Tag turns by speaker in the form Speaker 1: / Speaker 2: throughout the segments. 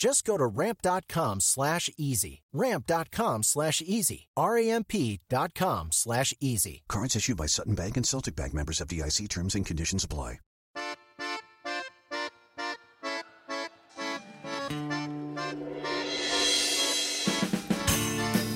Speaker 1: Just go to ramp.com slash easy. Ramp.com slash easy. R-A-M-P dot com slash easy.
Speaker 2: Cards issued by Sutton Bank and Celtic Bank members FDIC terms and conditions apply.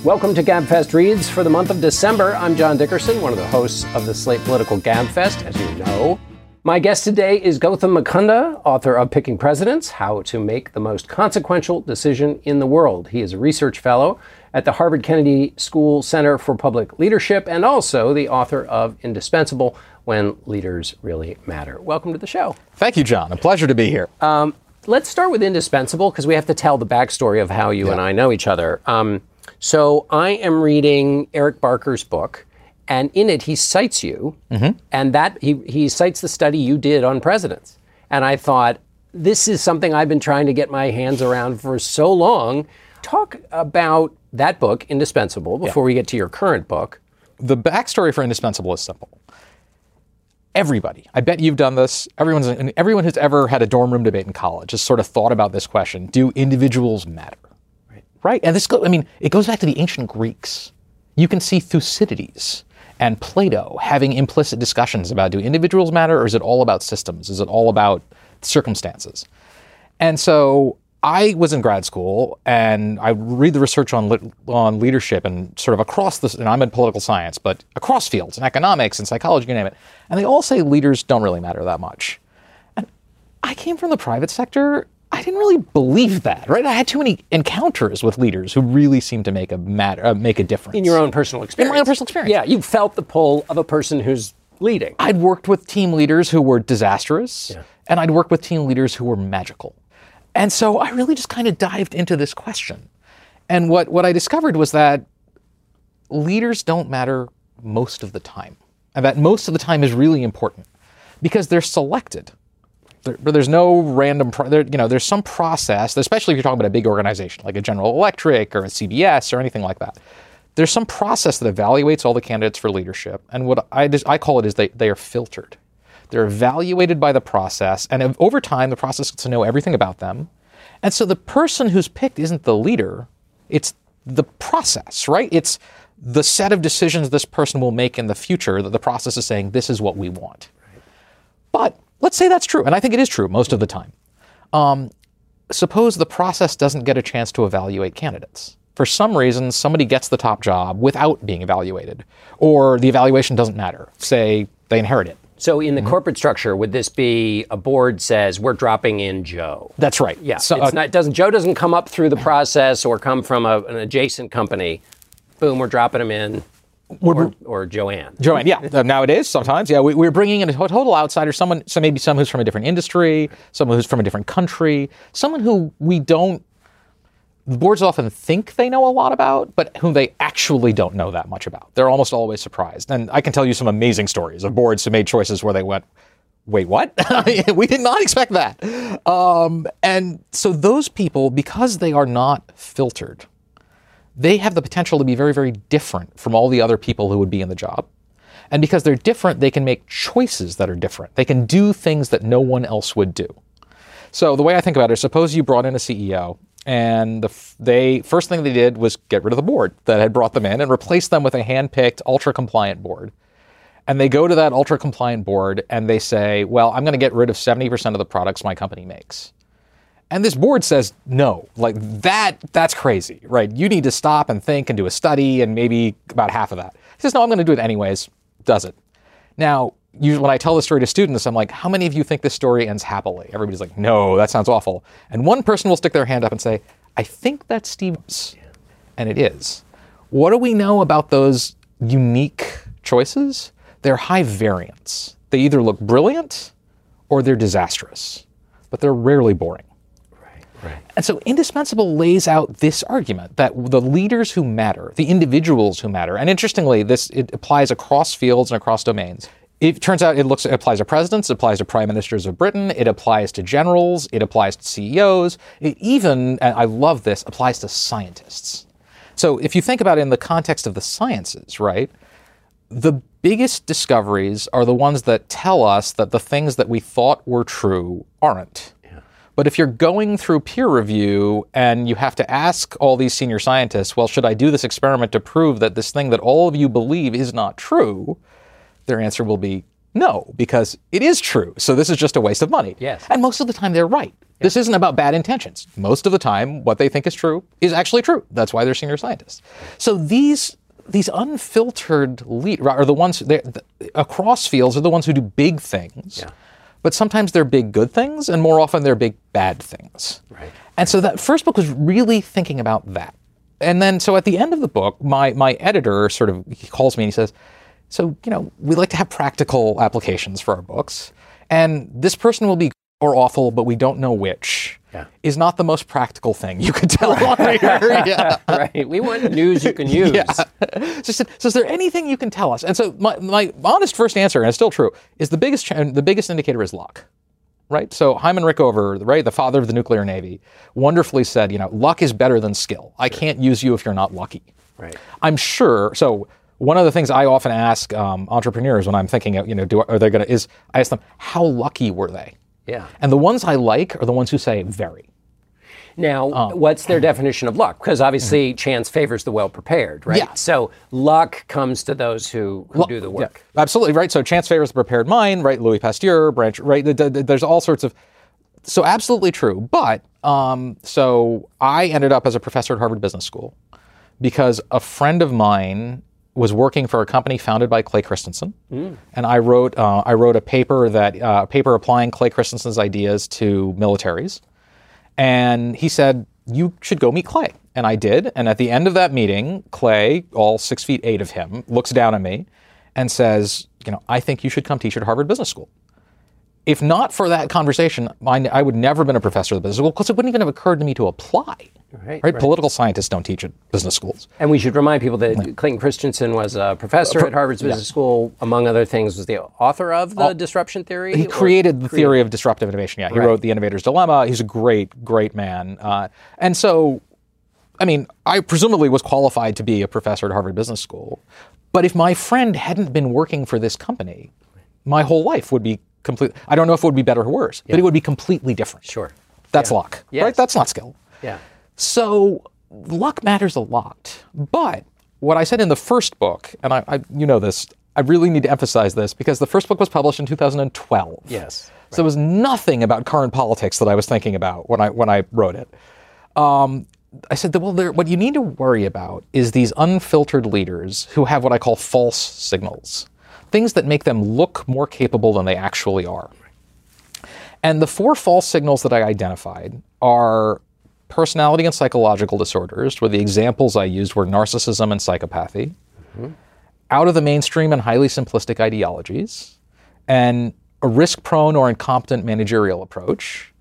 Speaker 3: Welcome to GabFest Reads for the month of December. I'm John Dickerson, one of the hosts of the Slate Political GabFest, as you know. My guest today is Gautam Mukunda, author of Picking Presidents How to Make the Most Consequential Decision in the World. He is a research fellow at the Harvard Kennedy School Center for Public Leadership and also the author of Indispensable When Leaders Really Matter. Welcome to the show.
Speaker 4: Thank you, John. A pleasure to be here.
Speaker 3: Um, let's start with Indispensable because we have to tell the backstory of how you
Speaker 4: Yeah.
Speaker 3: and I know each other. Um, so I am reading Eric Barker's book, and in it he cites you, mm-hmm. and that he, he cites the study you did on presidents. And I thought, this is something I've been trying to get my hands around for so long. Talk about that book, Indispensable, before we get to your current book.
Speaker 4: the backstory for Indispensable is simple. Everybody, I bet you've done this. Everyone's everyone who's ever had a dorm room debate in college has sort of thought about this question: Do individuals matter? Right. Right. And this, go, I mean, it goes back to the ancient Greeks. You can see Thucydides and Plato having implicit discussions about: Do individuals matter, or is it all about systems? Is it all about circumstances? And so I was in grad school and I read the research on lit- on leadership and sort of across this, and I'm in political science, but across fields and economics and psychology, you name it. And they all say leaders don't really matter that much. And I came from the private sector. I didn't really believe that, right? I had too many encounters with leaders who really seemed to make a matter, uh, make a difference
Speaker 3: In your own personal experience.
Speaker 4: In my own personal experience.
Speaker 3: Yeah, you felt the pull of a person who's leading.
Speaker 4: I'd worked with team leaders who were disastrous, and I'd worked with team leaders who were magical. And so I really just kind of dived into this question. And what, what I discovered was that leaders don't matter most of the time. And that most of the time is really important because they're selected. There, there's no random, pro- there, you know, there's some process, especially if you're talking about a big organization like a General Electric or a CBS or anything like that. There's some process that evaluates all the candidates for leadership, and what I, just, I call it is they, they are filtered. They're evaluated by the process, and over time, the process gets to know everything about them. And so the person who's picked isn't the leader, it's the process, right? It's the set of decisions this person will make in the future that the process is saying, this is what we want. But let's say that's true, and I think it is true most of the time. Um, suppose the process doesn't get a chance to evaluate candidates. For some reason, somebody gets the top job without being evaluated, or the evaluation doesn't matter. Say they inherit it.
Speaker 3: So in the corporate structure, would this be a board says we're dropping in Joe?
Speaker 4: That's right.
Speaker 3: Yeah,
Speaker 4: So,
Speaker 3: it's
Speaker 4: uh,
Speaker 3: not, doesn't Joe doesn't come up through the process or come from a, an adjacent company. Boom, we're dropping him in. Or, or Joanne.
Speaker 4: Joanne, yeah. Nowadays, sometimes, yeah, we, we're bringing in a total outsider, someone, so maybe someone who's from a different industry, someone who's from a different country, someone who we don't, the boards often think they know a lot about, but whom they actually don't know that much about. They're almost always surprised. And I can tell you some amazing stories of boards who made choices where they went, wait, what? we did not expect that. Um, and so those people, because they are not filtered, they have the potential to be very, very different from all the other people who would be in the job. And because they're different, they can make choices that are different. They can do things that no one else would do. So the way I think about it suppose you brought in a CEO and the, f- they first thing they did was get rid of the board that had brought them in and replace them with a hand-picked ultra compliant board. And they go to that ultra compliant board and they say, "Well, I'm going to get rid of 70% of the products my company makes." And this board says, "No. Like that that's crazy, right? You need to stop and think and do a study and maybe about half of that." He says, "No, I'm going to do it anyways." Does it. Now, when I tell the story to students, I'm like, how many of you think this story ends happily? Everybody's like, no, that sounds awful. And one person will stick their hand up and say, I think that's Steve's. And it is. What do we know about those unique choices? They're high variance. They either look brilliant or they're disastrous, but they're rarely boring.
Speaker 3: Right.
Speaker 4: And so Indispensable lays out this argument that the leaders who matter, the individuals who matter, and interestingly, this it applies across fields and across domains. It turns out it looks it applies to presidents, it applies to prime ministers of Britain, it applies to generals, it applies to CEOs, it even, and I love this, applies to scientists. So if you think about it in the context of the sciences, right? The biggest discoveries are the ones that tell us that the things that we thought were true aren't. But if you're going through peer review and you have to ask all these senior scientists, well, should I do this experiment to prove that this thing that all of you believe is not true? Their answer will be no, because it is true. So this is just a waste of money.
Speaker 3: Yes.
Speaker 4: And most of the time they're right. This isn't about bad intentions. Most of the time, what they think is true is actually true. That's why they're senior scientists. So these these unfiltered lead are the ones across fields are the ones who do big things.
Speaker 3: Yeah.
Speaker 4: But sometimes they're big good things, and more often they're big bad things.
Speaker 3: Right.
Speaker 4: And so that first book was really thinking about that. And then, so at the end of the book, my, my editor sort of he calls me and he says, So, you know, we like to have practical applications for our books. And this person will be or awful, but we don't know which,
Speaker 3: Yeah.
Speaker 4: is not the most practical thing you could tell a reader. yeah.
Speaker 3: right. We want news you can use.
Speaker 4: So, so, so is there anything you can tell us? And so my, my honest first answer, and it's still true, is the biggest the biggest indicator is luck. Right? So Hyman Rickover, right, the father of the nuclear navy, wonderfully said, you know, luck is better than skill. I can't use you if you're not lucky.
Speaker 3: Right.
Speaker 4: I'm sure. So one of the things I often ask um, entrepreneurs when I'm thinking, you know, do are they going to is I ask them how lucky were they?
Speaker 3: Yeah.
Speaker 4: And the ones I like are the ones who say very.
Speaker 3: Now,
Speaker 4: Um,
Speaker 3: what's their definition of luck? Because obviously, chance favors the well prepared, right?
Speaker 4: Mm-hmm. Yeah.
Speaker 3: So luck comes to those who, who do the
Speaker 4: Yeah,
Speaker 3: work.
Speaker 4: absolutely right. So chance favors the prepared mind, right? Louis Pasteur, branch, right? th- th- There's all sorts of. So absolutely true. But um, so I ended up as a professor at Harvard Business School because a friend of mine was working for a company founded by Clay Christensen, and I wrote uh, I wrote a paper that uh, a paper applying Clay Christensen's ideas to militaries. And he said, You should go meet Clay. And I did. And at the end of that meeting, Clay, all six feet eight of him, looks down at me and says, You know, I think you should come teach at Harvard Business School. If not for that conversation, I, I would never have been a professor of the business school because it wouldn't even have occurred to me to apply.
Speaker 3: Right, right.
Speaker 4: Political scientists don't teach at business schools.
Speaker 3: And we should remind people that Clayton Christensen was a professor at Harvard's Business School. Among other things, was the author of the disruption theory.
Speaker 4: He created the theory of disruptive innovation. Yeah, he
Speaker 3: Right.
Speaker 4: wrote The Innovator's Dilemma. He's a great, great man. Uh, and so, I mean, I presumably was qualified to be a professor at Harvard Business School. But if my friend hadn't been working for this company, my whole life would be complete. I don't know if it would be better or worse, but it would be completely different.
Speaker 3: Sure.
Speaker 4: That's luck,
Speaker 3: Yes.
Speaker 4: right? That's not skill.
Speaker 3: Yeah.
Speaker 4: So luck matters a lot. But what I said in the first book, and I, I you know this, I really need to emphasize this because the first book was published in 2012.
Speaker 3: Yes.
Speaker 4: So there was nothing about current politics that I was thinking about when I when I wrote it. Um, I said that well, there, what you need to worry about is these unfiltered leaders who have what I call false signals, things that make them look more capable than they actually are. And the four false signals that I identified are personality and psychological disorders, where the examples I used were narcissism and psychopathy, mm-hmm. out of the mainstream and highly simplistic ideologies, and a risk prone or incompetent managerial approach,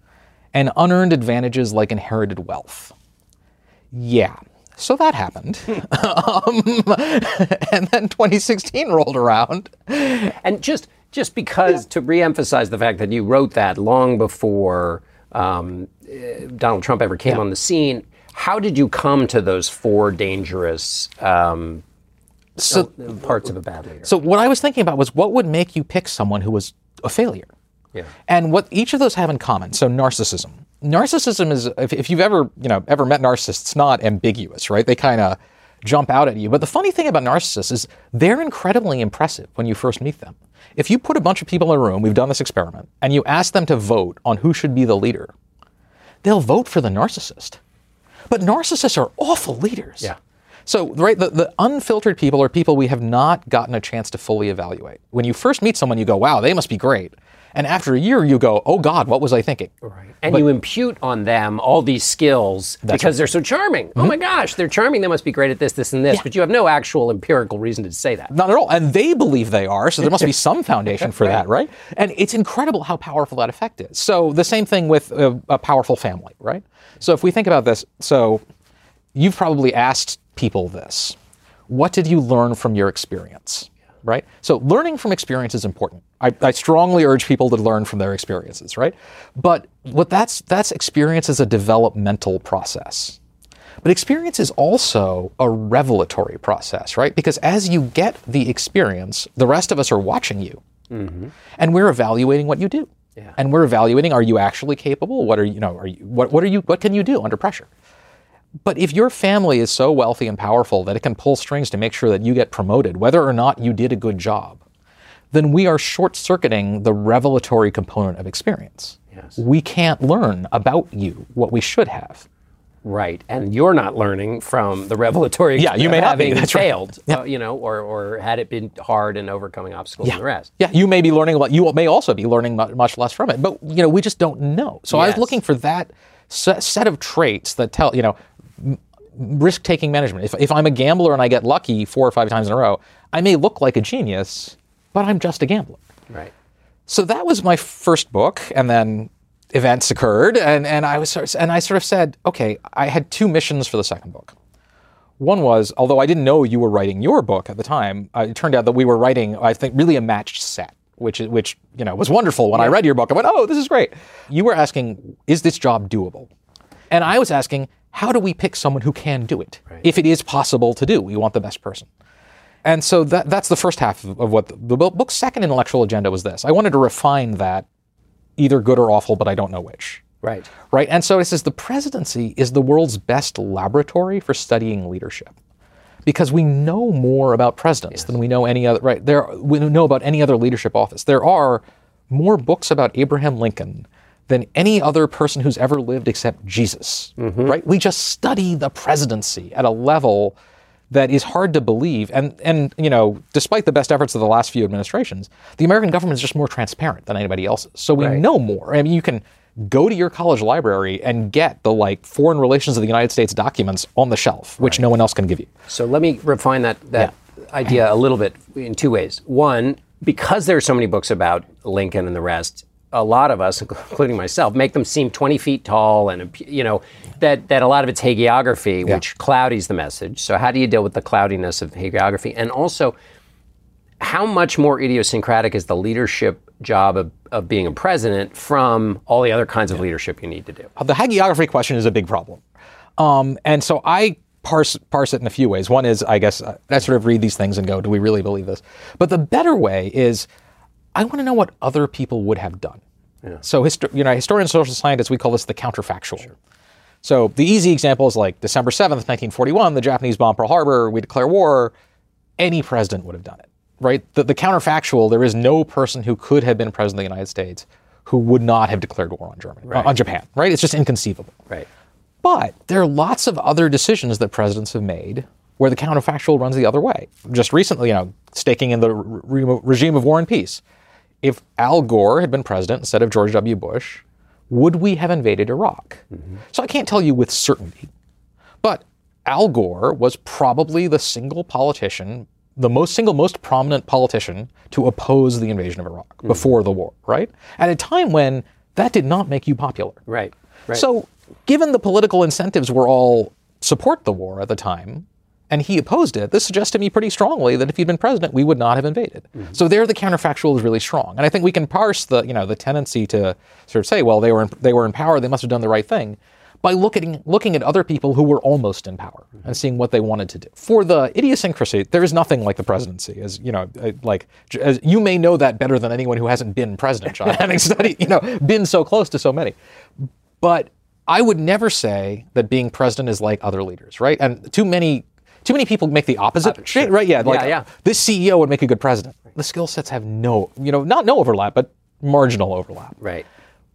Speaker 4: and unearned advantages like inherited wealth. Yeah. So that happened. um, and then 2016 rolled around.
Speaker 3: And just just because to reemphasize the fact that you wrote that long before um, eh, Donald Trump ever came on the scene, how did you come to those four dangerous um,
Speaker 4: So,
Speaker 3: parts of a bad leader?
Speaker 4: so what I was thinking about was what would make you pick someone who was a failure?
Speaker 3: Yeah.
Speaker 4: And what each of those have in common. So narcissism. Narcissism is if, if you've ever you know ever met narcissists, it's not ambiguous, right? They kind of jump out at you. But the funny thing about narcissists is they're incredibly impressive when you first meet them. If you put a bunch of people in a room, we've done this experiment, and you ask them to vote on who should be the leader, they'll vote for the narcissist. But narcissists are awful leaders.
Speaker 3: Yeah.
Speaker 4: So, right, the, the unfiltered people are people we have not gotten a chance to fully evaluate. When you first meet someone, you go, wow, they must be great. And after a year, you go, oh God, what was I thinking?
Speaker 3: Right. And you impute on them all these skills because they're so charming. Oh my mm-hmm. gosh, they're charming. They must be great at this, this, and this. But you have no actual empirical reason to say that.
Speaker 4: Not at all. And they believe they are, so there must be some foundation for that, right? And it's incredible how powerful that effect is. So the same thing with a, a powerful family, right? So if we think about this, so you've probably asked people this. What did you learn from your experience? Right? So learning from experience is important. I, I strongly urge people to learn from their experiences, right? But what that's that's experience is a developmental process. But experience is also a revelatory process, right? Because as you get the experience, the rest of us are watching you. Mm-hmm. And we're evaluating what you do.
Speaker 3: Yeah.
Speaker 4: And we're evaluating are you actually capable? What are you, you know, are you what, what are you what can you do under pressure? But if your family is so wealthy and powerful that it can pull strings to make sure that you get promoted, whether or not you did a good job, then we are short circuiting the revelatory component of experience.
Speaker 3: Yes.
Speaker 4: We can't learn about you what we should have.
Speaker 3: Right. And you're not learning from the revelatory
Speaker 4: Yeah, you may
Speaker 3: of
Speaker 4: not be.
Speaker 3: having
Speaker 4: That's right.
Speaker 3: failed, uh, you know, or, or had it been hard and overcoming obstacles and the rest.
Speaker 4: Yeah, you may be learning a lot. You may also be learning much less from it. But you know, we just don't know. So I was looking for that se- set of traits that tell you know risk taking management. If, if I'm a gambler and I get lucky four or five times in a row, I may look like a genius, but I'm just a gambler.
Speaker 3: Right.
Speaker 4: So that was my first book, and then events occurred, and, and I was sort of, and I sort of said, okay, I had two missions for the second book. One was, although I didn't know you were writing your book at the time, uh, it turned out that we were writing, I think, really a matched set, which which you know was wonderful. When I read your book, I went, oh, this is great. You were asking, is this job doable? And I was asking, how do we pick someone who can do it? If it is possible to do, we want the best person. And so that, that's the first half of, of what the, the book's second intellectual agenda was this. I wanted to refine that, either good or awful, but I don't know which.
Speaker 3: Right.
Speaker 4: Right? And so it says the presidency is the world's best laboratory for studying leadership. Because we know more about presidents than we know any other right. There we know about any other leadership office. There are more books about Abraham Lincoln than any other person who's ever lived except Jesus. Mm-hmm. Right? We just study the presidency at a level that is hard to believe. And and you know, despite the best efforts of the last few administrations, the American government is just more transparent than anybody else's. So we
Speaker 3: Right.
Speaker 4: know more. I mean, you can go to your college library and get the like foreign relations of the United States documents on the shelf, which no one else can give you.
Speaker 3: So let me refine that that idea a little bit in two ways. One, because there are so many books about Lincoln and the rest, a lot of us, including myself, make them seem 20 feet tall, and you know that that a lot of it's hagiography, which cloudies the message. So how do you deal with the cloudiness of hagiography, and also how much more idiosyncratic is the leadership job of, of being a president from all the other kinds of leadership you need to do?
Speaker 4: The hagiography question is a big problem. Um, and so I parse, parse it in a few ways. One is, I guess, I sort of read these things and go, do we really believe this? But the better way is, I want to know what other people would have done. So, histo- you know, historians, social scientists, we call this the counterfactual. So the easy example is like December 7th, 1941, the Japanese bomb Pearl Harbor, we declare war. Any president would have done it, right? The, the counterfactual, there is no person who could have been president of the United States who would not have declared war on Germany, uh, on Japan, right? It's just inconceivable.
Speaker 3: Right.
Speaker 4: But there are lots of other decisions that presidents have made where the counterfactual runs the other way. Just recently, you know, staking in the re- regime of war and peace. If Al Gore had been president instead of George W. Bush, would we have invaded Iraq? So I can't tell you with certainty. But Al Gore was probably the single politician, the most single most prominent politician to oppose the invasion of Iraq hmm. before the war, right? At a time when that did not make you popular.
Speaker 3: Right. Right.
Speaker 4: So, given the political incentives were all support the war at the time, and he opposed it, this suggests to me pretty strongly that if he'd been president, we would not have invaded. So there, the counterfactual is really strong, and I think we can parse the you know the tendency to sort of say, well, they were in, they were in power, they must have done the right thing, by looking looking at other people who were almost in power and seeing what they wanted to do. For the idiosyncrasy, there is nothing like the presidency, as you know, uh, like as you may know that better than anyone who hasn't been president, John, having studied, you know, been so close to so many. But I would never say that being president is like other leaders, right? And too many too many people make the opposite,
Speaker 3: sure.
Speaker 4: right? Yeah, like
Speaker 3: yeah.
Speaker 4: this CEO would make a good president. The skill sets have no, you know, not no overlap, but marginal overlap.
Speaker 3: right.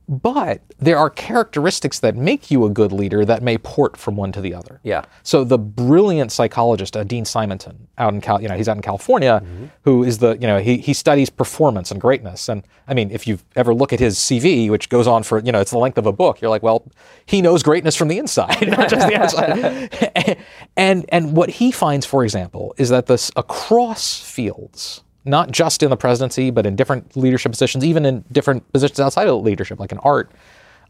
Speaker 4: But there are characteristics that make you a good leader that may port from one to the other.
Speaker 3: Yeah.
Speaker 4: So the brilliant psychologist uh, Dean Simonton, out in Cal, you know, he's out in California, who is the, you know, he he studies performance and greatness. And I mean, if you ever look at his CV, which goes on for, you know, it's the length of a book, you're like, well, he knows greatness from the inside, not just the outside. and and what he finds, for example, is that this across fields, not just in the presidency, but in different leadership positions, even in different positions outside of leadership, like in art,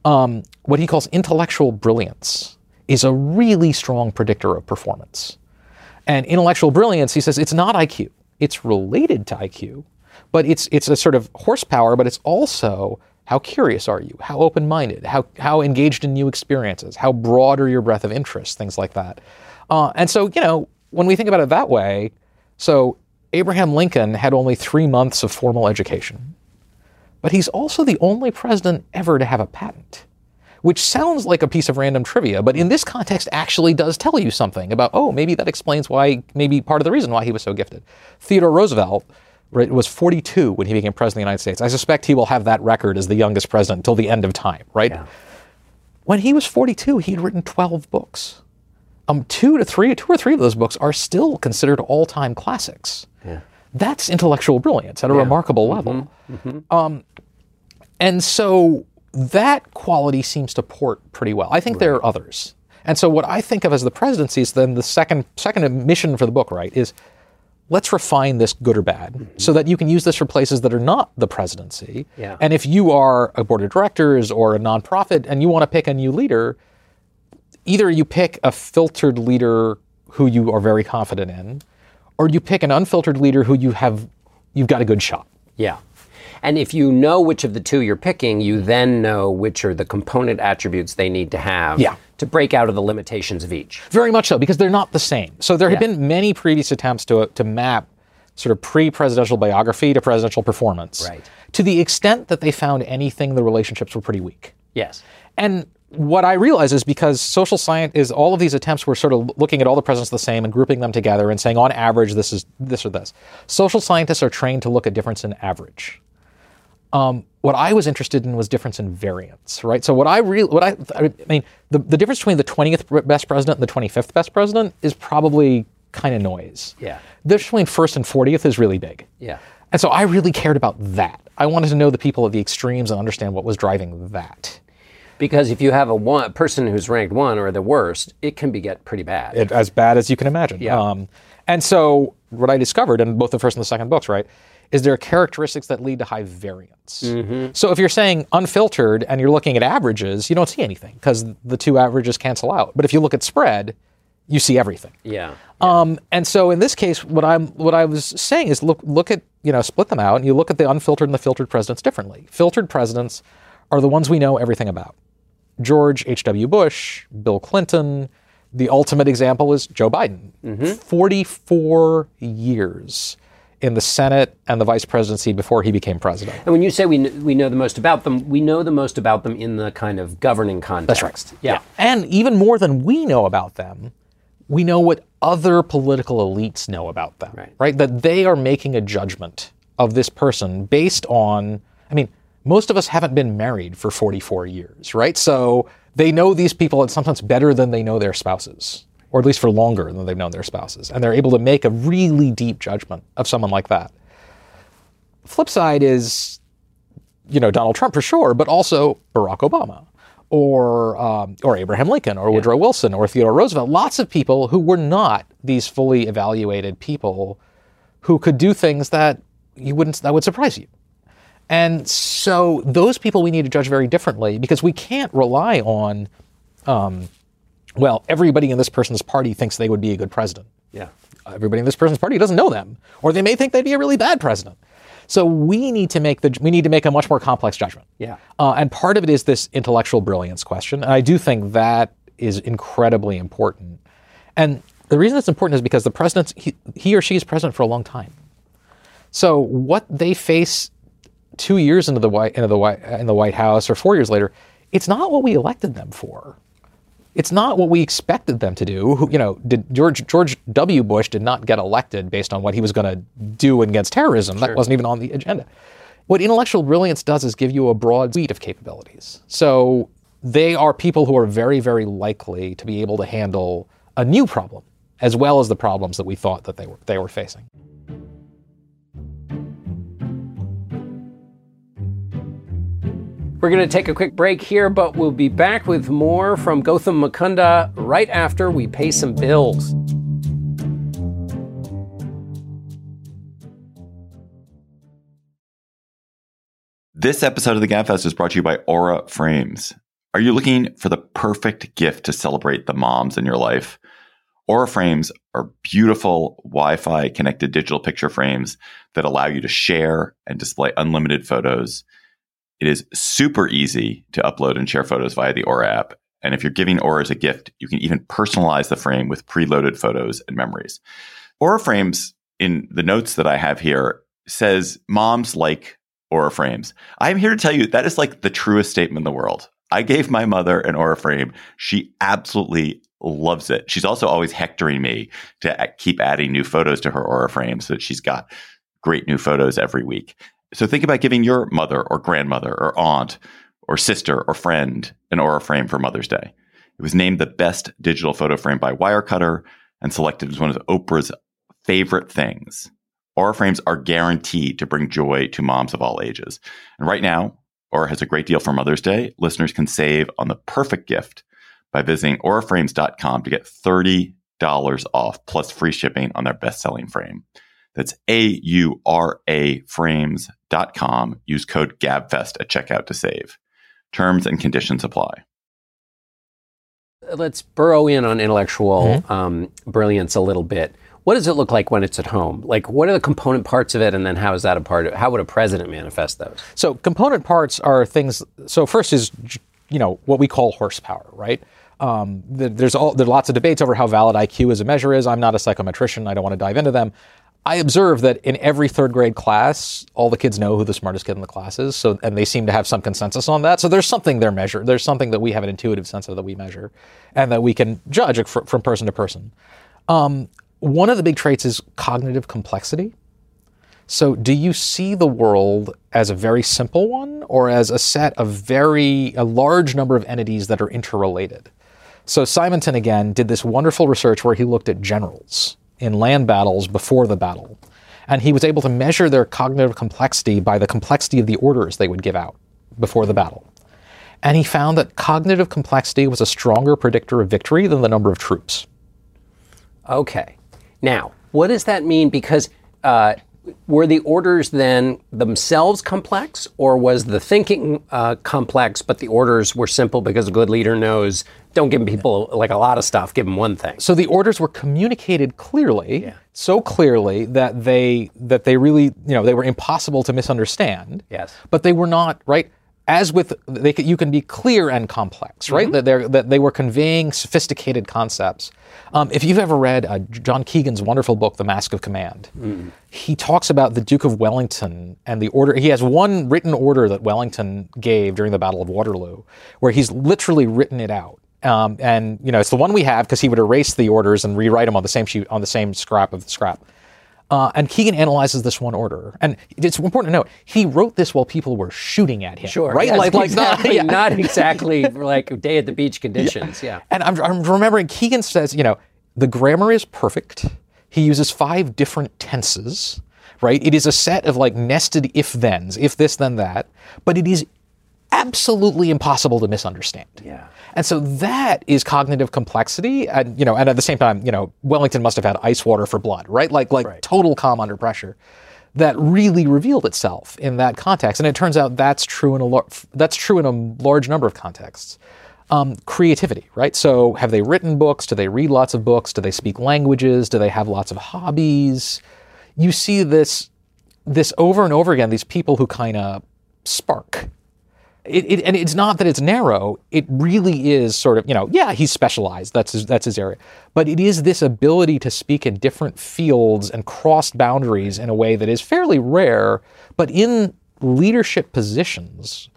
Speaker 4: um, what he calls intellectual brilliance is a really strong predictor of performance. And intellectual brilliance, he says, it's not IQ. It's related to IQ, but it's it's a sort of horsepower, but it's also how curious are you? How open-minded? How how engaged in new experiences? How broad are your breadth of interest? Things like that. Uh, and so, you know, when we think about it that way, so Abraham Lincoln had only three months of formal education, but he's also the only president ever to have a patent which sounds like a piece of random trivia, but in this context actually does tell you something about, oh, maybe that explains why, maybe part of the reason why he was so gifted. Theodore Roosevelt right, was 42 when he became president of the United States. I suspect he will have that record as the youngest president until the end of time, right? When he was 42, he'd written 12 books. Um, two to three, two or three of those books are still considered all-time classics. That's intellectual brilliance at a remarkable mm-hmm. level. Mm-hmm. Um, and so that quality seems to port pretty well. I think there are others. And so what I think of as the presidency is then the second second mission for the book, right, is let's refine this good or bad mm-hmm. so that you can use this for places that are not the presidency.
Speaker 3: Yeah.
Speaker 4: And if you are a board of directors or a nonprofit and you want to pick a new leader, either you pick a filtered leader who you are very confident in, or you pick an unfiltered leader who you have you've got a good shot.
Speaker 3: Yeah. And if you know which of the two you're picking, you then know which are the component attributes they need to have
Speaker 4: Yeah.
Speaker 3: to break out of the limitations of each.
Speaker 4: Very much so, because they're not the same. So there have
Speaker 3: Yeah.
Speaker 4: been many previous attempts to, to map sort of pre-presidential biography to presidential performance.
Speaker 3: Right.
Speaker 4: To the extent that they found anything, the relationships were pretty weak.
Speaker 3: Yes.
Speaker 4: And what I realize is because social science is all of these attempts were sort of looking at all the presidents the same and grouping them together and saying on average this is this or this. Social scientists are trained to look at difference in average. Um, what I was interested in was difference in variance, right? So what I really, what I, I mean, the, the difference between the 20th best president and the 25th best president is probably kind of noise.
Speaker 3: Yeah.
Speaker 4: The difference between first and 40th is really big.
Speaker 3: Yeah.
Speaker 4: And so I really cared about that. I wanted to know the people at the extremes and understand what was driving that.
Speaker 3: Because if you have a one a person who's ranked one or the worst, it can be get pretty bad.
Speaker 4: it, as bad as you can imagine.
Speaker 3: Yeah.
Speaker 4: Um, and so what I discovered in both the first and the second books, right, is there are characteristics that lead to high variance. So if you're saying unfiltered and you're looking at averages, you don't see anything because the two averages cancel out. But if you look at spread, you see everything.
Speaker 3: yeah.
Speaker 4: Um, and so in this case, what I'm what I was saying is look look at you know split them out and you look at the unfiltered and the filtered presidents differently. Filtered presidents are the ones we know everything about. George H.W. Bush, Bill Clinton. The ultimate example is Joe Biden. Mm-hmm. 44 years in the Senate and the vice presidency before he became president.
Speaker 3: And when you say we kn- we know the most about them, we know the most about them in the kind of governing context. That's right. Yeah.
Speaker 4: And even more than we know about them, we know what other political elites know about them.
Speaker 3: right? Right.
Speaker 4: That they are making a judgment of this person based on, I mean, most of us haven't been married for 44 years, right? So they know these people at sometimes better than they know their spouses, or at least for longer than they've known their spouses. And they're able to make a really deep judgment of someone like that. Flip side is you know Donald Trump for sure, but also Barack Obama or um, or Abraham Lincoln or Woodrow Wilson or Theodore Roosevelt. Lots of people who were not these fully evaluated people who could do things that you wouldn't that would surprise you. And so those people we need to judge very differently because we can't rely on, um, well, everybody in this person's party thinks they would be a good president
Speaker 3: Yeah.
Speaker 4: everybody in this person's party doesn't know them, or they may think they'd be a really bad president. So we need to make the we need to make a much more complex judgment.
Speaker 3: Yeah.
Speaker 4: Uh, and part of it is this intellectual brilliance question, and I do think that is incredibly important. And the reason it's important is because the president he, he or she is president for a long time. So what they face two years into the white into the white uh, in the White House or four years later, it's not what we elected them for. It's not what we expected them to do. You know, did George George W. Bush did not get elected based on what he was going to do against terrorism. That wasn't even on the agenda. What intellectual brilliance does is give you a broad suite of capabilities. So they are people who are very, very likely to be able to handle a new problem as well as the problems that we thought that they were, they were facing.
Speaker 3: We're going to take a quick break here, but we'll be back with more from Gautam Mukunda right after we pay some bills.
Speaker 5: This episode of the GabFest is brought to you by Aura Frames. Are you looking for the perfect gift to celebrate the moms in your life? Aura frames are beautiful Wi Fi connected digital picture frames that allow you to share and display unlimited photos. It is super easy to upload and share photos via the Aura app. And if you're giving Aura as a gift, you can even personalize the frame with preloaded photos and memories. Aura frames, in the notes that I have here, says moms like Aura frames. I'm here to tell you that is like the truest statement in the world. I gave my mother an Aura frame. She absolutely loves it. She's also always hectoring me to keep adding new photos to her Aura frame so that she's got great new photos every week. So think about giving your mother or grandmother or aunt or sister or friend an Aura frame for Mother's Day. It was named the best digital photo frame by Wirecutter and selected as one of Oprah's favorite things. Aura frames are guaranteed to bring joy to moms of all ages. And right now, Aura has a great deal for Mother's Day. Listeners can save on the perfect gift by visiting auraframes.com to get $30 off plus free shipping on their best selling frame. That's A U R A frames.com. Use code GABFEST at checkout to save. Terms and conditions apply.
Speaker 3: Let's burrow in on intellectual mm-hmm. um, brilliance a little bit. What does it look like when it's at home? Like, what are the component parts of it, and then how is that a part of? How would a president manifest those?
Speaker 4: So, component parts are things. So, first is you know what we call horsepower, right? Um, there's all there's lots of debates over how valid IQ as a measure is. I'm not a psychometrician. I don't want to dive into them. I observe that in every third grade class, all the kids know who the smartest kid in the class is. So, and they seem to have some consensus on that. So there's something they're measured. There's something that we have an intuitive sense of that we measure, and that we can judge from person to person. Um, one of the big traits is cognitive complexity. So, do you see the world as a very simple one or as a set of very, a large number of entities that are interrelated? So, Simonton again did this wonderful research where he looked at generals in land battles before the battle. And he was able to measure their cognitive complexity by the complexity of the orders they would give out before the battle. And he found that cognitive complexity was a stronger predictor of victory than the number of troops.
Speaker 3: Okay. Now, what does that mean? Because uh, were the orders then themselves complex, or was the thinking uh, complex, but the orders were simple because a good leader knows don't give people like a lot of stuff, give them one thing.
Speaker 4: So the orders were communicated clearly, yeah. so clearly that they that they really you know they were impossible to misunderstand.
Speaker 3: Yes,
Speaker 4: but they were not right as with they, you can be clear and complex, right? Mm-hmm. That, that they were conveying sophisticated concepts. Um, if you've ever read uh, John Keegan's wonderful book, The Mask of Command, mm. he talks about the Duke of Wellington and the order. He has one written order that Wellington gave during the Battle of Waterloo, where he's literally written it out. Um, and you know, it's the one we have because he would erase the orders and rewrite them on the same sheet on the same scrap of the scrap. Uh, and Keegan analyzes this one order, and it's important to note he wrote this while people were shooting at him.
Speaker 3: Sure,
Speaker 4: right?
Speaker 3: Yes, like, like exactly, not, yeah. not exactly like day at the beach conditions. Yeah. yeah.
Speaker 4: And I'm, I'm remembering Keegan says, you know, the grammar is perfect. He uses five different tenses. Right? It is a set of like nested if thens, if this then that, but it is absolutely impossible to misunderstand.
Speaker 3: Yeah.
Speaker 4: And so that is cognitive complexity. And, you know, and at the same time, you know, Wellington must have had ice water for blood, right? Like, like right. total calm under pressure. That really revealed itself in that context. And it turns out that's true in a, that's true in a large number of contexts. Um, creativity, right? So, have they written books? Do they read lots of books? Do they speak languages? Do they have lots of hobbies? You see this, this over and over again. These people who kind of spark, it, it, and it's not that it's narrow. It really is sort of, you know, yeah, he's specialized. That's his, that's his area. But it is this ability to speak in different fields and cross boundaries in a way that is fairly rare, but in leadership positions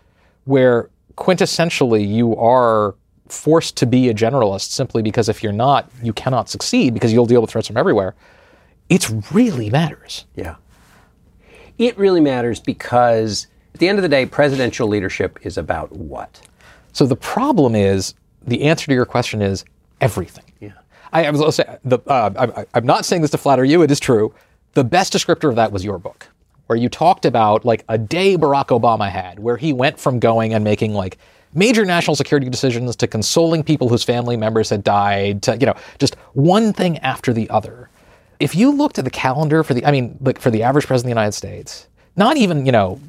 Speaker 4: where quintessentially you are forced to be a generalist simply because if you're not, you cannot succeed because you'll deal with threats from everywhere. It really matters.
Speaker 3: Yeah it really matters because at the end of the day, presidential leadership is about what?
Speaker 4: So the problem is the answer to your question is everything.
Speaker 3: Yeah.
Speaker 4: I, I was say, the, uh, I, I'm not saying this to flatter you. It is true. The best descriptor of that was your book, where you talked about like a day Barack Obama had, where he went from going and making like major national security decisions to consoling people whose family members had died to you know just one thing after the other. If you looked at the calendar for the, I mean, like for the average president of the United States, not even you know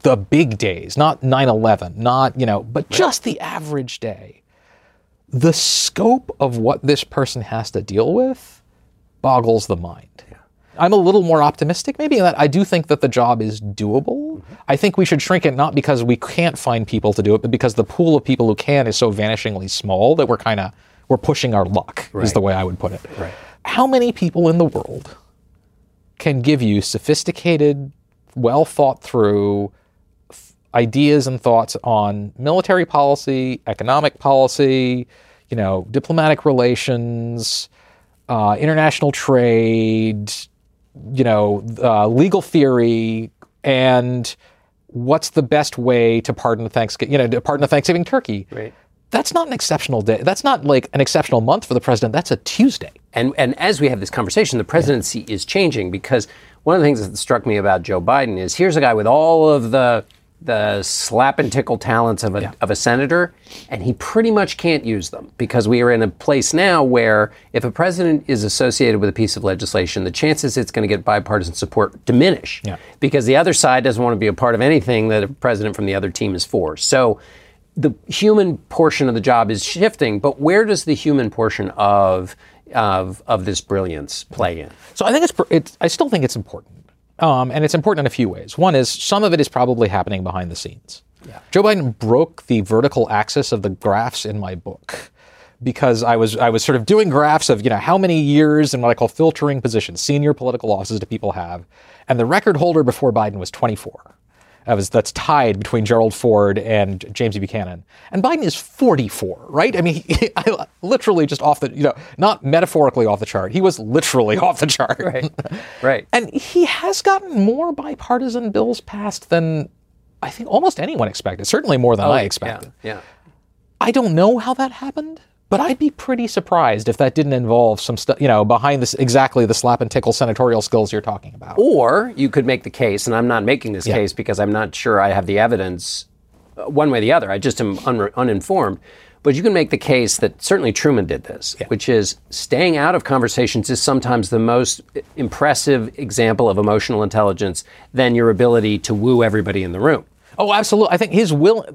Speaker 4: the big days, not 9/11, not you know, but just the average day the scope of what this person has to deal with boggles the mind. I'm a little more optimistic, maybe, in that I do think that the job is doable. Mm-hmm. I think we should shrink it not because we can't find people to do it, but because the pool of people who can is so vanishingly small that we're kind of we're pushing our luck. Is the way I would put it.
Speaker 3: Right.
Speaker 4: How many people in the world can give you sophisticated, well thought through ideas and thoughts on military policy, economic policy, you know, diplomatic relations, uh, international trade, you know, uh, legal theory, and what's the best way to pardon the Thanksgiving, you know, to pardon a Thanksgiving turkey.
Speaker 3: Right.
Speaker 4: That's not an exceptional day. That's not like an exceptional month for the president. That's a Tuesday.
Speaker 3: And and as we have this conversation, the presidency is changing because one of the things that struck me about Joe Biden is here's a guy with all of the the slap and tickle talents of a, of a senator, and he pretty much can't use them because we are in a place now where if a president is associated with a piece of legislation, the chances it's going to get bipartisan support diminish
Speaker 4: Yeah.
Speaker 3: because the other side doesn't want to be a part of anything that a president from the other team is for. So the human portion of the job is shifting, but where does the human portion of of of this brilliance play in?
Speaker 4: So I think it's, it's I still think it's important. Um, and it's important in a few ways. One is some of it is probably happening behind the scenes. Joe Biden broke the vertical axis of the graphs in my book because I was I was sort of doing graphs of you know how many years and what I call filtering positions, senior political offices do people have, and the record holder before Biden was 24. Was that's tied between Gerald Ford and James E. Buchanan, and Biden is 44, right? I mean, he, I, literally just off the you know not metaphorically off the chart. He was literally off the chart,
Speaker 3: Right. Right.
Speaker 4: and he has gotten more bipartisan bills passed than I think almost anyone expected. Certainly more than oh, I expected.
Speaker 3: Yeah. yeah.
Speaker 4: I don't know how that happened, but I'd be pretty surprised if that didn't involve some stuff, you know, behind this exactly the slap and tickle senatorial skills you're talking about.
Speaker 3: Or you could make the case, and I'm not making this
Speaker 4: Yeah.
Speaker 3: case because I'm not sure I have the evidence uh, one way or the other. I just am un- uninformed. But you can make the case that certainly Truman did this, which is staying out of conversations is sometimes the most impressive example of emotional intelligence than your ability to woo everybody in the room.
Speaker 4: Oh, absolutely. I think his will.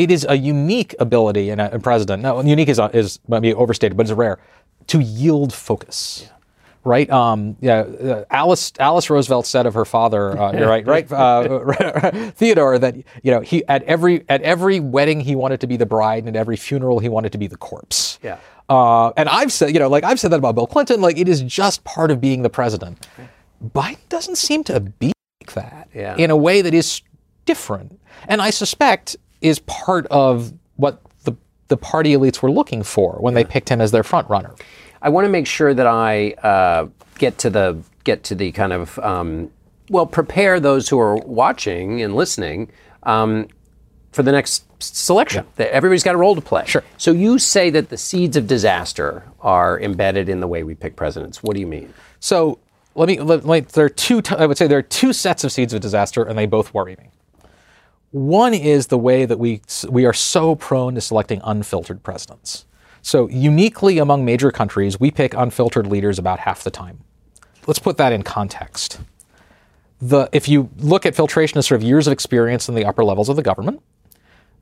Speaker 4: It is a unique ability in a, a president. No, unique is is might be overstated, but it's rare to yield focus. Right? Um, yeah. Uh, Alice Alice Roosevelt said of her father, uh, right, right, uh, Theodore, that you know he at every at every wedding he wanted to be the bride, and at every funeral he wanted to be the corpse.
Speaker 3: Yeah.
Speaker 4: Uh, and I've said, you know, like I've said that about Bill Clinton. Like it is just part of being the president. Biden doesn't seem to be like that
Speaker 3: Yeah.
Speaker 4: in a way that is different, and I suspect is part of what the the party elites were looking for when they picked him as their front runner.
Speaker 3: I want to make sure that I uh, get to the get to the kind of um, well prepare those who are watching and listening um, for the next selection. That everybody's got a role to play.
Speaker 4: Sure.
Speaker 3: So you say that the seeds of disaster are embedded in the way we pick presidents. What do you mean?
Speaker 4: So let me, let, let- there are two, t- I would say there are two sets of seeds of disaster, and they both worry me. One is the way that we, we are so prone to selecting unfiltered presidents. So uniquely among major countries, we pick unfiltered leaders about half the time. Let's put that in context. The, if you look at filtration as sort of years of experience in the upper levels of the government,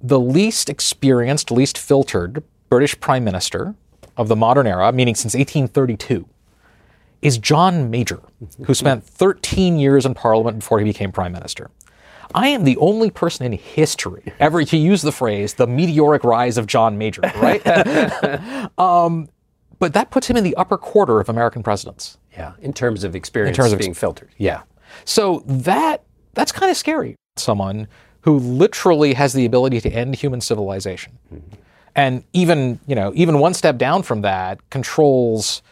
Speaker 4: the least experienced, least filtered British prime minister of the modern era, meaning since 1832, is John Major, who spent 13 years in Parliament before he became Prime Minister. I am the only person in history ever to use the phrase "the meteoric rise of John Major," right? um, but that puts him in the upper quarter of American presidents.
Speaker 3: Yeah. In terms of experience in
Speaker 4: terms of
Speaker 3: being filtered.
Speaker 4: Yeah. So that that's kind of scary. Someone who literally has the ability to end human civilization, and even you know even one step down from that controls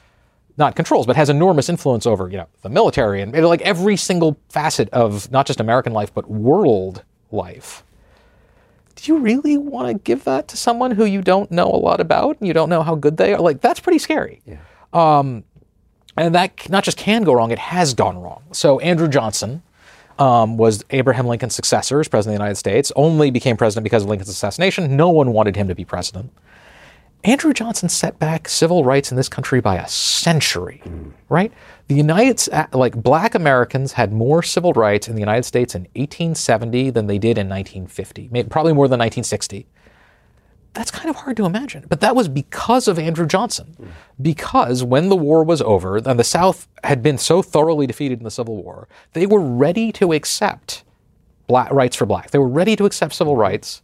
Speaker 4: not controls, but has enormous influence over, you know, the military and like every single facet of not just American life, but world life. Do you really want to give that to someone who you don't know a lot about and you don't know how good they are? Like, that's pretty scary. Yeah. Um, and that not just can go wrong, it has gone wrong. So, Andrew Johnson um, was Abraham Lincoln's successor as president of the United States, only became president because of Lincoln's assassination. No one wanted him to be president. Andrew Johnson set back civil rights in this country by a century, right? The United uh, like black Americans had more civil rights in the United States in 1870 than they did in 1950, probably more than 1960. That's kind of hard to imagine. But that was because of Andrew Johnson. Because when the war was over and the South had been so thoroughly defeated in the Civil War, they were ready to accept black rights for blacks. They were ready to accept civil rights.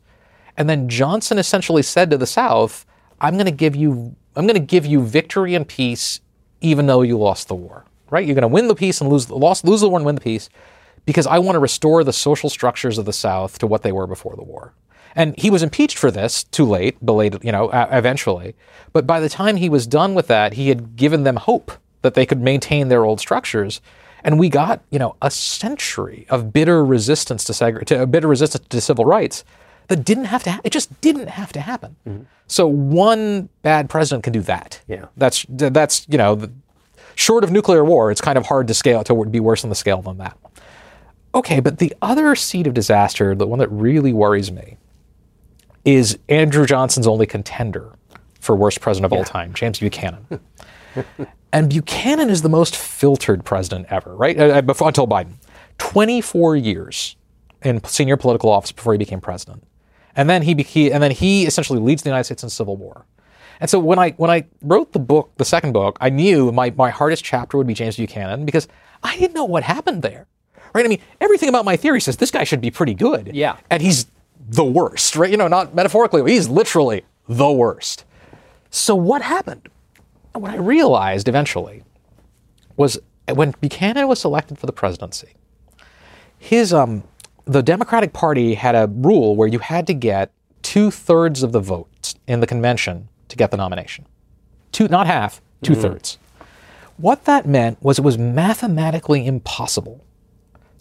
Speaker 4: And then Johnson essentially said to the South, I'm going to give you I'm going to give you victory and peace even though you lost the war. Right? You're going to win the peace and lose the lost lose the war and win the peace because I want to restore the social structures of the South to what they were before the war. And he was impeached for this too late, belated, you know, eventually. But by the time he was done with that, he had given them hope that they could maintain their old structures. And we got, you know, a century of bitter resistance to, seg- to bitter resistance to civil rights that didn't have to ha- it just didn't have to happen. Mm-hmm. So one bad president can do that.
Speaker 3: Yeah.
Speaker 4: That's that's you know, the, short of nuclear war, it's kind of hard to scale to be worse on the scale than that. Okay, but the other seed of disaster, the one that really worries me, is Andrew Johnson's only contender for worst president of yeah. all time, James Buchanan. and Buchanan is the most filtered president ever, right? Uh, uh, before, until Biden. 24 years in senior political office before he became president. And then he, and then he essentially leads the United States in civil war. And so when I when I wrote the book, the second book, I knew my, my hardest chapter would be James Buchanan because I didn't know what happened there. Right? I mean, everything about my theory says this guy should be pretty good.
Speaker 3: Yeah.
Speaker 4: And he's the worst, right? You know, not metaphorically, he's literally the worst. So what happened? What I realized eventually was when Buchanan was selected for the presidency, his um, the Democratic Party had a rule where you had to get two thirds of the votes in the convention to get the nomination. Two, not half, two thirds. Mm-hmm. What that meant was it was mathematically impossible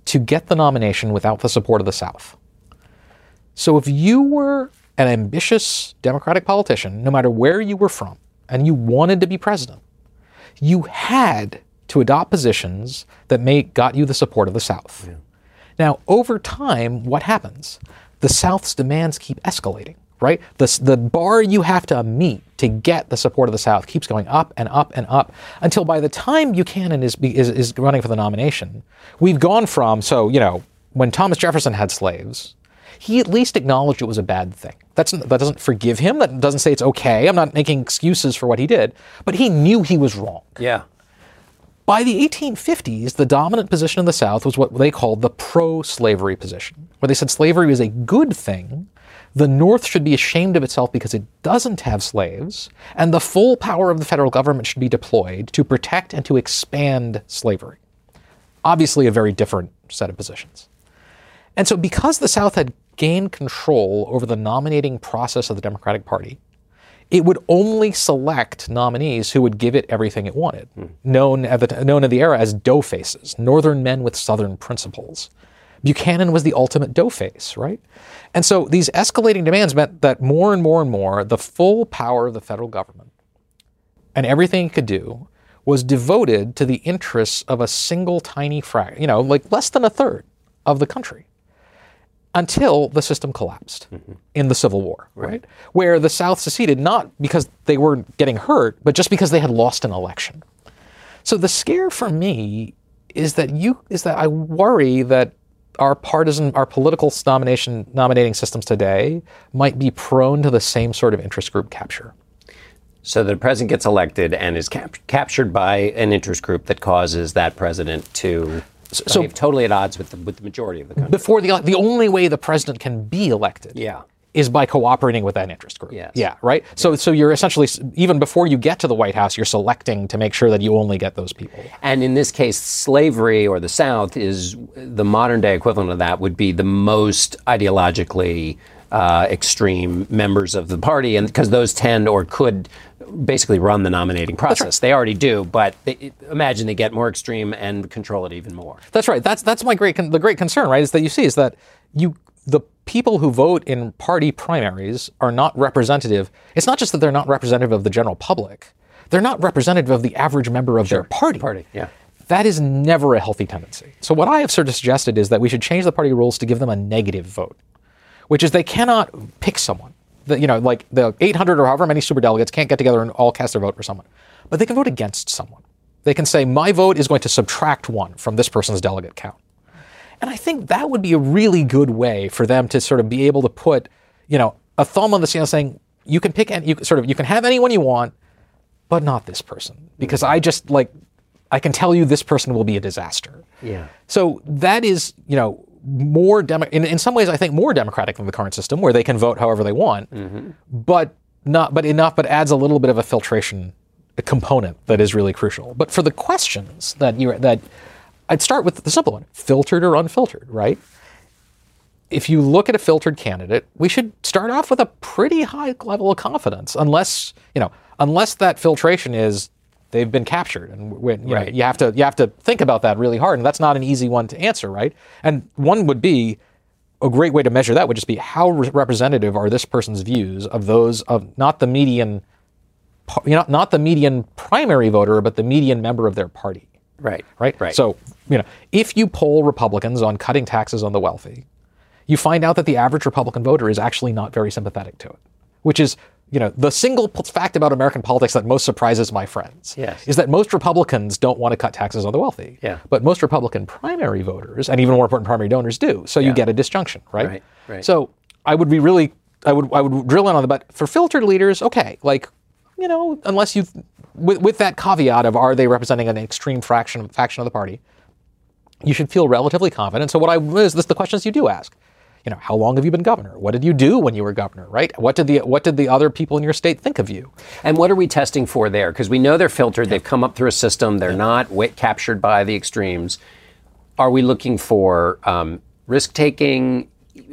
Speaker 4: to get the nomination without the support of the South. So if you were an ambitious Democratic politician, no matter where you were from, and you wanted to be president, you had to adopt positions that may got you the support of the South. Yeah. Now, over time, what happens? The South's demands keep escalating, right? The, the bar you have to meet to get the support of the South keeps going up and up and up until by the time Buchanan is, is, is running for the nomination, we've gone from, so, you know, when Thomas Jefferson had slaves, he at least acknowledged it was a bad thing. That's, that doesn't forgive him. That doesn't say it's okay. I'm not making excuses for what he did, but he knew he was wrong.
Speaker 3: Yeah.
Speaker 4: By the 1850s, the dominant position in the South was what they called the pro slavery position, where they said slavery was a good thing. The North should be ashamed of itself because it doesn't have slaves, and the full power of the federal government should be deployed to protect and to expand slavery. Obviously, a very different set of positions. And so, because the South had gained control over the nominating process of the Democratic Party, it would only select nominees who would give it everything it wanted, mm. known, at the, known in the era as dough faces, northern men with southern principles. Buchanan was the ultimate dough face, right? And so these escalating demands meant that more and more and more, the full power of the federal government and everything it could do was devoted to the interests of a single tiny fraction, you know, like less than a third of the country until the system collapsed mm-hmm. in the Civil War, right. right? Where the South seceded not because they were getting hurt, but just because they had lost an election. So the scare for me is that you is that I worry that our partisan, our political nomination nominating systems today might be prone to the same sort of interest group capture.
Speaker 3: So the president gets elected and is cap- captured by an interest group that causes that president to so totally at odds with the, with the majority of the country.
Speaker 4: Before the the only way the president can be elected,
Speaker 3: yeah.
Speaker 4: is by cooperating with that interest group.
Speaker 3: Yes.
Speaker 4: Yeah, right. Yeah. So so you're essentially even before you get to the White House, you're selecting to make sure that you only get those people.
Speaker 3: And in this case, slavery or the South is the modern day equivalent of that would be the most ideologically uh, extreme members of the party, and because those tend or could basically run the nominating process. They already do, but they, imagine they get more extreme and control it even more.
Speaker 4: That's right. That's that's my great con- the great concern, right? Is that you see is that you the people who vote in party primaries are not representative. It's not just that they're not representative of the general public. They're not representative of the average member of their party.
Speaker 3: Party, yeah.
Speaker 4: That is never a healthy tendency. So what I have sort of suggested is that we should change the party rules to give them a negative vote, which is they cannot pick someone. The, you know, like the 800 or however many superdelegates can't get together and all cast their vote for someone, but they can vote against someone. They can say, my vote is going to subtract one from this person's delegate count. And I think that would be a really good way for them to sort of be able to put, you know, a thumb on the scale saying, you can pick and you sort of you can have anyone you want, but not this person. Because I just like I can tell you this person will be a disaster.
Speaker 3: Yeah.
Speaker 4: So that is, you know, more demo- in, in some ways I think more democratic than the current system where they can vote however they want, mm-hmm. but not but enough but adds a little bit of a filtration component that is really crucial. But for the questions that you that I'd start with the simple one, filtered or unfiltered, right? If you look at a filtered candidate, we should start off with a pretty high level of confidence unless, you know, unless that filtration is they've been captured and when, you, know,
Speaker 3: Right.
Speaker 4: you have to you have to think about that really hard and that's not an easy one to answer right and one would be a great way to measure that would just be how re- representative are this person's views of those of not the median you know not the median primary voter but the median member of their party
Speaker 3: Right.
Speaker 4: right?
Speaker 3: Right.
Speaker 4: So, you know, if you poll Republicans on cutting taxes on the wealthy, you find out that the average Republican voter is actually not very sympathetic to it, which is, you know, the single fact about American politics that most surprises my friends
Speaker 3: Yes.
Speaker 4: is that most Republicans don't want to cut taxes on the wealthy.
Speaker 3: Yeah.
Speaker 4: But most Republican primary voters, and even more important, primary donors do. So you get a disjunction, right?
Speaker 3: Right, right.
Speaker 4: So I would be really, I would, I would drill in on the, but for filtered leaders, okay, like, you know, unless you've, with, with that caveat of are they representing an extreme fraction faction of the party, you should feel relatively confident. So what I is this the questions you do ask. You know, how long have you been governor? What did you do when you were governor? Right? What did the what did the other people in your state think of you?
Speaker 3: And what are we testing for there? Because we know they're filtered. They've come up through a system. They're not wa- captured by the extremes. Are we looking for um, risk taking?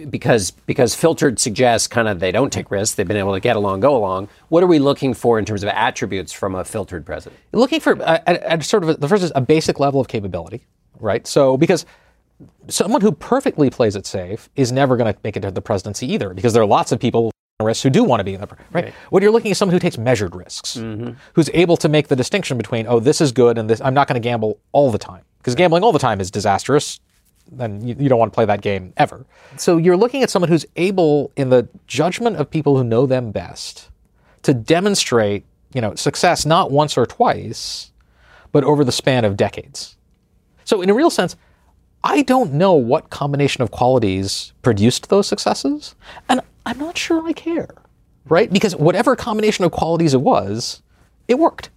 Speaker 3: Because because filtered suggests kind of they don't take risks. They've been able to get along, go along. What are we looking for in terms of attributes from a filtered president?
Speaker 4: looking for uh, at, at sort of a, the first is a basic level of capability, right? So because someone who perfectly plays it safe is never going to make it to the presidency either, because there are lots of people risks who do want to be in the pre- right. What you're looking at is someone who takes measured risks, mm-hmm. who's able to make the distinction between oh this is good and this I'm not going to gamble all the time because gambling all the time is disastrous. Then you, you don't want to play that game ever. So you're looking at someone who's able, in the judgment of people who know them best, to demonstrate you know success not once or twice, but over the span of decades. So, in a real sense, I don't know what combination of qualities produced those successes, and I'm not sure I care, right? Because whatever combination of qualities it was, it worked.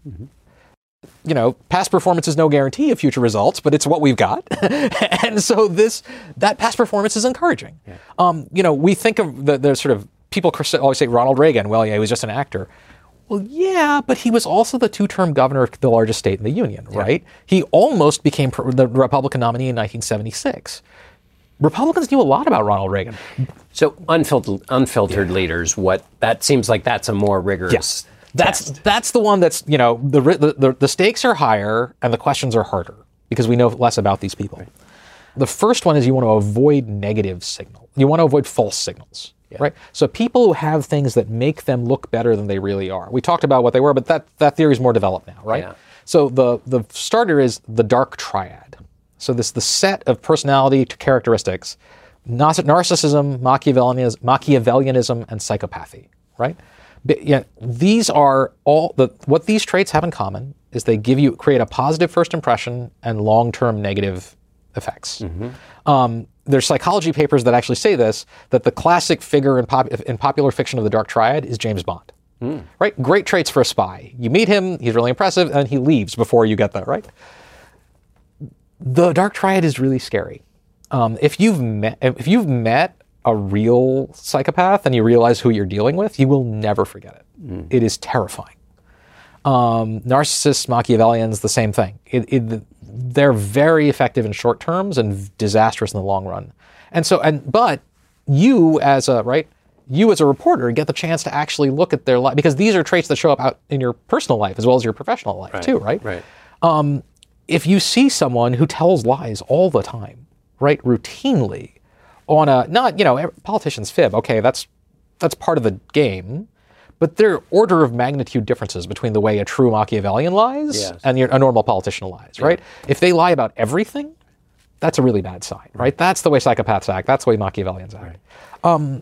Speaker 4: You know, past performance is no guarantee of future results, but it's what we've got, and so this that past performance is encouraging. Um, you know, we think of the, the sort of people always say Ronald Reagan. Well, yeah, he was just an actor. Well, yeah, but he was also the two-term governor of the largest state in the union, right? He almost became pr- the Republican nominee in 1976. Republicans knew a lot about Ronald Reagan.
Speaker 3: So unfiltered unfiltered leaders. What that seems like that's a more rigorous.
Speaker 4: Yes. That's that's the one that's you know the, the the the stakes are higher and the questions are harder because we know less about these people. The first one is you want to avoid negative signal. You want to avoid false signals, right? So people who have things that make them look better than they really are. We talked about what they were, but that that theory is more developed now, right?
Speaker 3: Yeah.
Speaker 4: So the the starter is the dark triad. So this the set of personality characteristics: narcissism, Machiavellianism, Machiavellianism, and psychopathy, right? But, yeah, these are all the what these traits have in common is they give you create a positive first impression and long-term negative effects. Um, there's psychology papers that actually say this that the classic figure in, pop, in popular fiction of the dark triad is James Bond. Right? Great traits for a spy. You meet him, he's really impressive, and he leaves before you get there, right? The dark triad is really scary. Um, if you've met if you've met a real psychopath and you realize who you're dealing with, you will never forget it. It is terrifying. Um, narcissists, Machiavellians, the same thing. It, it, they're very effective in short terms and disastrous in the long run. And so, and but you as a right, you as a reporter get the chance to actually look at their life because these are traits that show up out in your personal life as well as your professional life too, right?
Speaker 3: Right.
Speaker 4: Um, if you see someone who tells lies all the time, right, routinely, on a not you know politicians fib, okay, that's that's part of the game, but there are order of magnitude differences between the way a true Machiavellian lies
Speaker 3: Yes.
Speaker 4: and a normal politician lies, right? If they lie about everything, that's a really bad sign, right? That's the way psychopaths act. That's the way Machiavellians act. Um,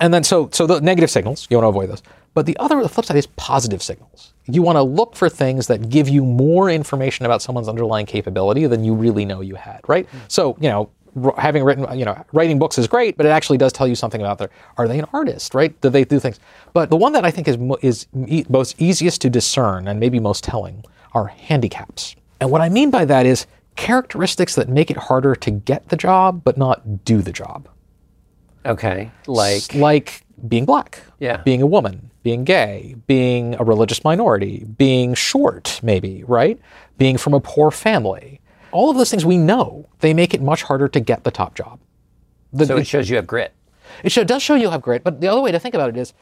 Speaker 4: and then so so the negative signals you want to avoid those but the other the flip side is positive signals you want to look for things that give you more information about someone's underlying capability than you really know you had right so you know having written you know writing books is great but it actually does tell you something about their are they an artist right do they do things but the one that i think is mo- is e- most easiest to discern and maybe most telling are handicaps and what i mean by that is characteristics that make it harder to get the job but not do the job
Speaker 3: Okay. Like,
Speaker 4: like being black,
Speaker 3: Yeah.
Speaker 4: being a woman, being gay, being a religious minority, being short, maybe, right? Being from a poor family. All of those things we know, they make it much harder to get the top job. The-
Speaker 3: so it shows you have grit.
Speaker 4: it show, does show you have grit, but the other way to think about it is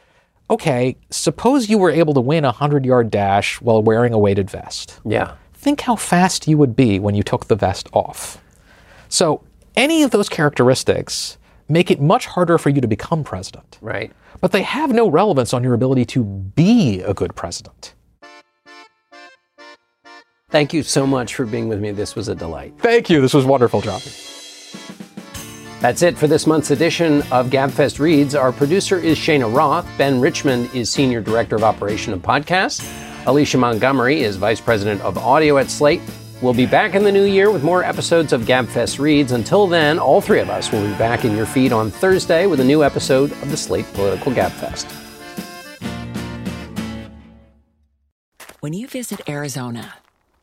Speaker 4: okay, suppose you were able to win a 100 yard dash while wearing a weighted vest.
Speaker 3: Yeah.
Speaker 4: Think how fast you would be when you took the vest off. So, any of those characteristics make it much harder for you to become president
Speaker 3: Right.
Speaker 4: but they have no relevance on your ability to be a good president.
Speaker 3: Thank you so much for being with me. This was a delight.
Speaker 4: Thank you. This was wonderful, John.
Speaker 3: That's it for this month's edition of GabFest Reads. Our producer is Shayna Roth. Ben Richmond is Senior Director of Operation of Podcasts. Alicia Montgomery is Vice President of Audio at Slate. We'll be back in the new year with more episodes of GabFest Reads. Until then, all three of us will be back in your feed on Thursday with a new episode of the Slate Political GabFest.
Speaker 6: When you visit Arizona,